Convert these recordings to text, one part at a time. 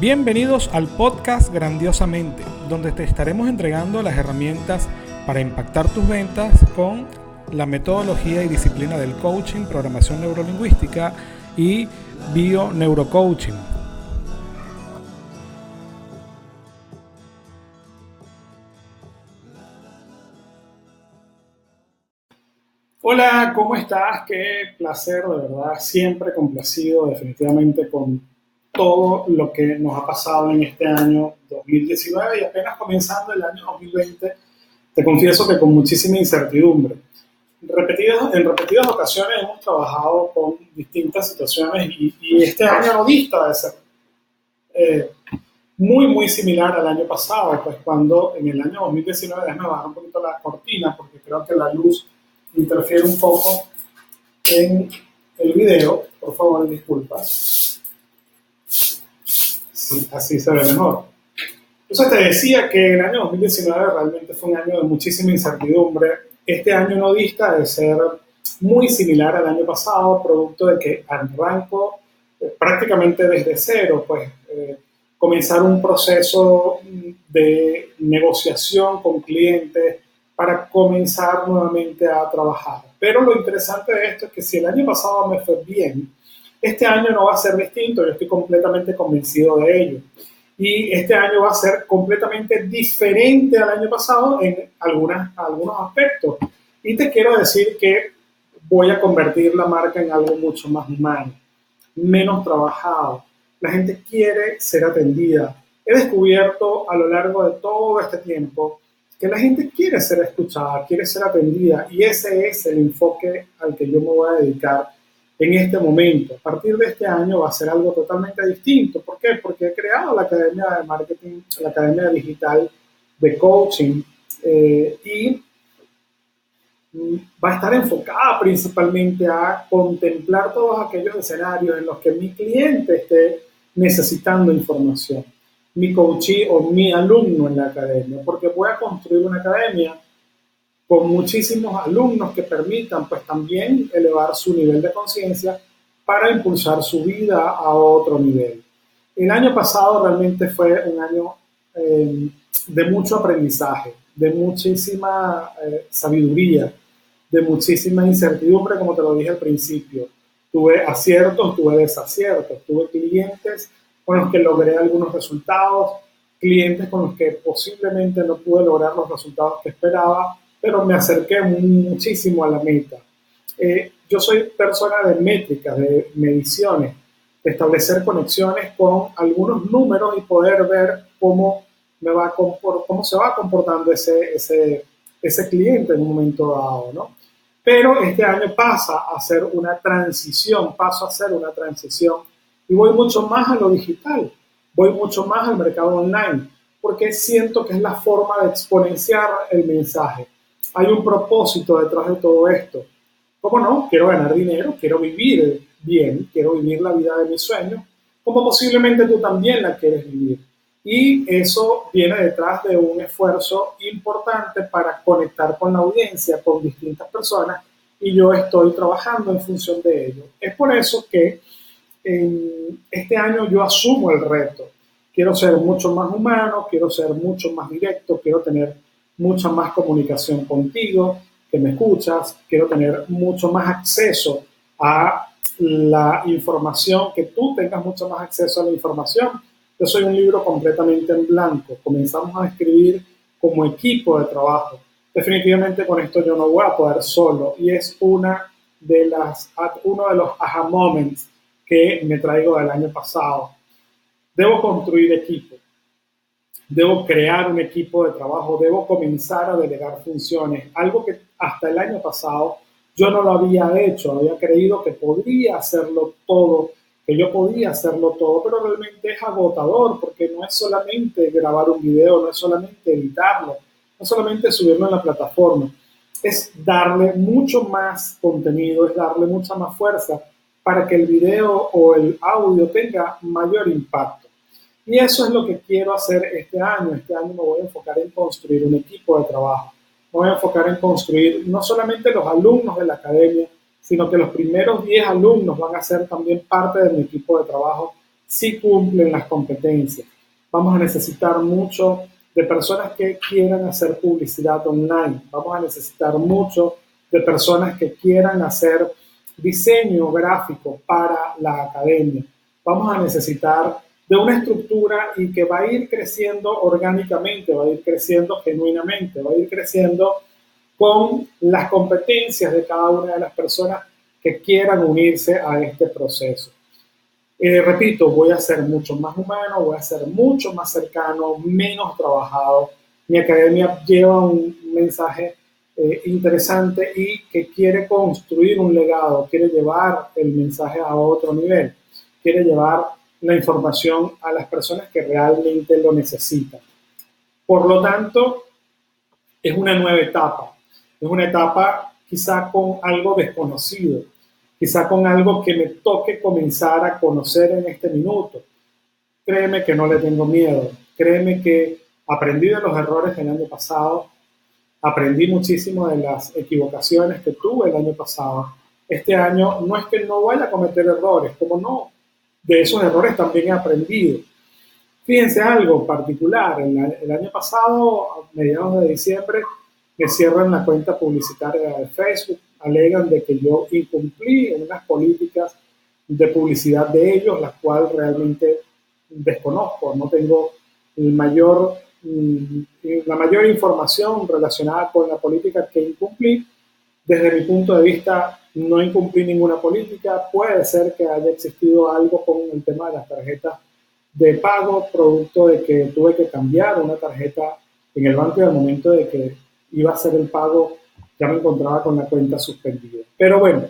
Bienvenidos al podcast Grandiosamente, donde te estaremos entregando las herramientas para impactar tus ventas con la metodología y disciplina del coaching, programación neurolingüística y bio-neurocoaching. Hola, ¿cómo estás? Qué placer, de verdad, siempre complacido definitivamente con todo lo que nos ha pasado en este año 2019 y apenas comenzando el año 2020, te confieso que con muchísima incertidumbre. En repetidas ocasiones hemos trabajado con distintas situaciones y, este año no dista de ser eh, muy, muy similar al año pasado, pues cuando en el año 2019, déjame bajar un poquito la cortina porque creo que la luz interfiere un poco en el video, por favor, disculpas así se ve mejor. Entonces te decía que el año 2019 realmente fue un año de muchísima incertidumbre. Este año no dista de ser muy similar al año pasado, producto de que arranco eh, prácticamente desde cero, pues eh, comenzar un proceso de negociación con clientes para comenzar nuevamente a trabajar. Pero lo interesante de esto es que si el año pasado me fue bien, este año no va a ser distinto, yo estoy completamente convencido de ello. Y este año va a ser completamente diferente al año pasado en algunas, algunos aspectos. Y te quiero decir que voy a convertir la marca en algo mucho más humano, menos trabajado. La gente quiere ser atendida. He descubierto a lo largo de todo este tiempo que la gente quiere ser escuchada, quiere ser atendida y ese es el enfoque al que yo me voy a dedicar en este momento. A partir de este año va a ser algo totalmente distinto. ¿Por qué? Porque he creado la Academia de Marketing, la Academia Digital de Coaching eh, y va a estar enfocada principalmente a contemplar todos aquellos escenarios en los que mi cliente esté necesitando información, mi coachee o mi alumno en la academia, porque voy a construir una academia con muchísimos alumnos que permitan pues también elevar su nivel de conciencia para impulsar su vida a otro nivel. El año pasado realmente fue un año eh, de mucho aprendizaje, de muchísima eh, sabiduría, de muchísima incertidumbre, como te lo dije al principio. Tuve aciertos, tuve desaciertos, tuve clientes con los que logré algunos resultados, clientes con los que posiblemente no pude lograr los resultados que esperaba, pero me acerqué muchísimo a la meta. Eh, yo soy persona de métricas, de mediciones, de establecer conexiones con algunos números y poder ver cómo, me va cómo se va comportando ese, ese, ese cliente en un momento dado, ¿no? Pero este año pasa a ser una transición, paso a ser una transición y voy mucho más a lo digital, voy mucho más al mercado online, porque siento que es la forma de exponenciar el mensaje hay un propósito detrás de todo esto. ¿Cómo no? Quiero ganar dinero, quiero vivir bien, quiero vivir la vida de mis sueños, como posiblemente tú también la quieres vivir. Y eso viene detrás de un esfuerzo importante para conectar con la audiencia, con distintas personas, y yo estoy trabajando en función de ello. Es por eso que en este año yo asumo el reto. Quiero ser mucho más humano, quiero ser mucho más directo, quiero tener mucha más comunicación contigo, que me escuchas, quiero tener mucho más acceso a la información, que tú tengas mucho más acceso a la información. Yo soy un libro completamente en blanco. Comenzamos a escribir como equipo de trabajo. Definitivamente con esto yo no voy a poder solo y es una de las, uno de los aha moments que me traigo del año pasado. Debo construir equipo debo crear un equipo de trabajo, debo comenzar a delegar funciones, algo que hasta el año pasado yo no lo había hecho, había creído que podría hacerlo todo, que yo podía hacerlo todo, pero realmente es agotador porque no es solamente grabar un video, no es solamente editarlo, no es solamente subirlo en la plataforma, es darle mucho más contenido, es darle mucha más fuerza para que el video o el audio tenga mayor impacto. Y eso es lo que quiero hacer este año. Este año me voy a enfocar en construir un equipo de trabajo. Me voy a enfocar en construir no solamente los alumnos de la academia, sino que los primeros 10 alumnos van a ser también parte de mi equipo de trabajo sí cumplen las competencias. Vamos a necesitar mucho de personas que quieran hacer publicidad online. Vamos a necesitar mucho de personas que quieran hacer diseño gráfico para la academia. Vamos a necesitar de una estructura y que va a ir creciendo orgánicamente, va a ir creciendo genuinamente, va a ir creciendo con las competencias de cada una de las personas que quieran unirse a este proceso. Eh, repito, voy a ser mucho más humano, voy a ser mucho más cercano, menos trabajado. Mi academia lleva un mensaje eh, interesante y que quiere construir un legado, quiere llevar el mensaje a otro nivel, quiere llevar la información a las personas que realmente lo necesitan. Por lo tanto, es una nueva etapa. Es una etapa quizá con algo desconocido, quizá con algo que me toque comenzar a conocer en este minuto. Créeme que no le tengo miedo. Créeme que aprendí de los errores del año pasado, aprendí muchísimo de las equivocaciones que tuve el año pasado. Este año no es que no vaya a cometer errores, como no, de esos errores también he aprendido. Fíjense algo particular, el, año pasado, a mediados de diciembre, me cierran la cuenta publicitaria de Facebook, alegan de que yo incumplí unas políticas de publicidad de ellos, las cuales realmente desconozco, no tengo mm, la mayor información relacionada con la política que incumplí. Desde mi punto de vista, no incumplí ninguna política. Puede ser que haya existido algo con el tema de las tarjetas de pago, producto de que tuve que cambiar una tarjeta en el banco y al momento de que iba a hacer el pago ya me encontraba con la cuenta suspendida. Pero bueno,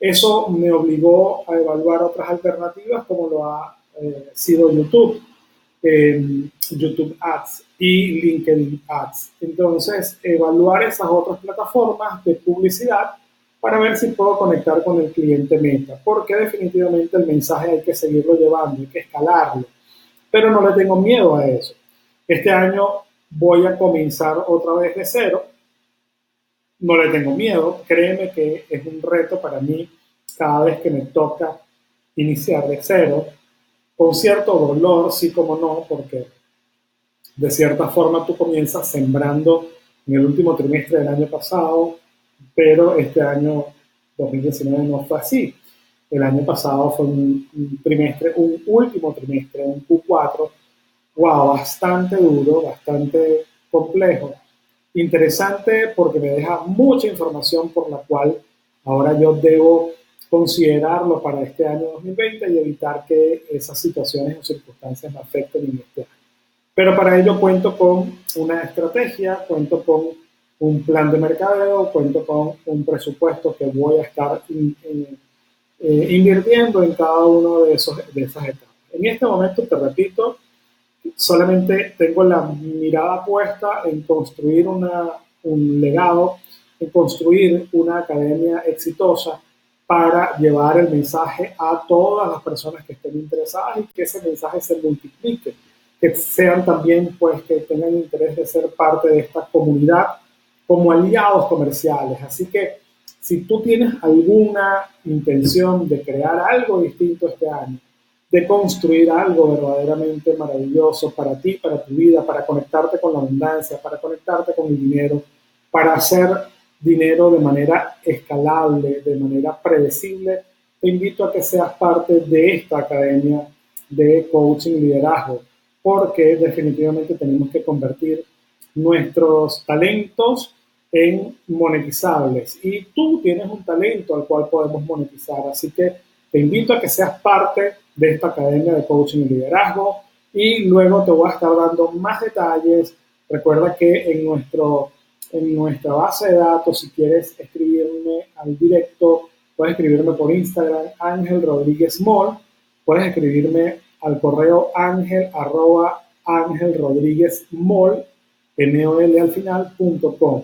eso me obligó a evaluar otras alternativas como lo ha eh, sido YouTube, YouTube Ads y LinkedIn Ads. Entonces, evaluar esas otras plataformas de publicidad para ver si puedo conectar con el cliente meta, porque definitivamente el mensaje hay que seguirlo llevando, hay que escalarlo, pero no le tengo miedo a eso. Este año voy a comenzar otra vez de cero, no le tengo miedo, créeme que es un reto para mí cada vez que me toca iniciar de cero, con cierto dolor, sí como no, porque de cierta forma tú comienzas sembrando en el último trimestre del año pasado, pero este año 2019 no fue así. El año pasado fue un, trimestre, un último trimestre, un Q4, wow, bastante duro, bastante complejo. Interesante porque me deja mucha información por la cual ahora yo debo considerarlo para este año 2020 y evitar que esas situaciones o circunstancias me afecten en este año. Pero para ello cuento con una estrategia, cuento con un plan de mercadeo, cuento con un presupuesto que voy a estar eh, invirtiendo en cada uno de, esos, de esas etapas. En este momento, te repito, solamente tengo la mirada puesta en construir una, un legado, en construir una academia exitosa para llevar el mensaje a todas las personas que estén interesadas y que ese mensaje se multiplique, que sean también, pues, que tengan interés de ser parte de esta comunidad como aliados comerciales. Así que si tú tienes alguna intención de crear algo distinto este año, de construir algo verdaderamente maravilloso para ti, para tu vida, para conectarte con la abundancia, para conectarte con el dinero, para hacer dinero de manera escalable, de manera predecible, te invito a que seas parte de esta academia de coaching y liderazgo, porque definitivamente tenemos que convertir nuestros talentos en monetizables. Y tú tienes un talento al cual podemos monetizar. Así que te invito a que seas parte de esta academia de coaching y liderazgo. Y luego te voy a estar dando más detalles. Recuerda que en, nuestro, en nuestra base de datos, si quieres escribirme al directo, puedes escribirme por Instagram, Ángel Rodríguez Mall. Puedes escribirme al correo ángel arroba ángel rodríguez mall, m al final, punto com.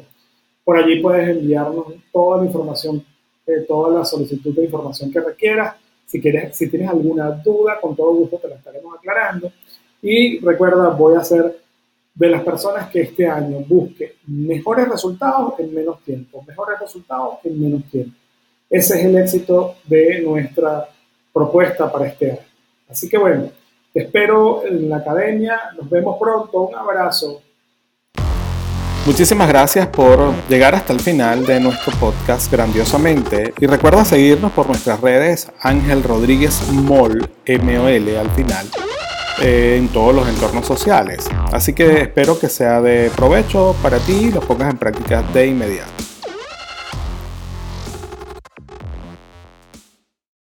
Por allí puedes enviarnos toda la información, eh, toda la solicitud de información que requieras. Si, quieres, si tienes alguna duda, con todo gusto te la estaremos aclarando. Y recuerda, voy a ser de las personas que este año busque mejores resultados en menos tiempo, mejores resultados en menos tiempo. Ese es el éxito de nuestra propuesta para este año. Así que bueno, te espero en la academia, nos vemos pronto, un abrazo. Muchísimas gracias por llegar hasta el final de nuestro podcast grandiosamente y recuerda seguirnos por nuestras redes Ángel Rodríguez Mol, M-O-L al final, eh, en todos los entornos sociales. Así que espero que sea de provecho para ti y lo pongas en práctica de inmediato.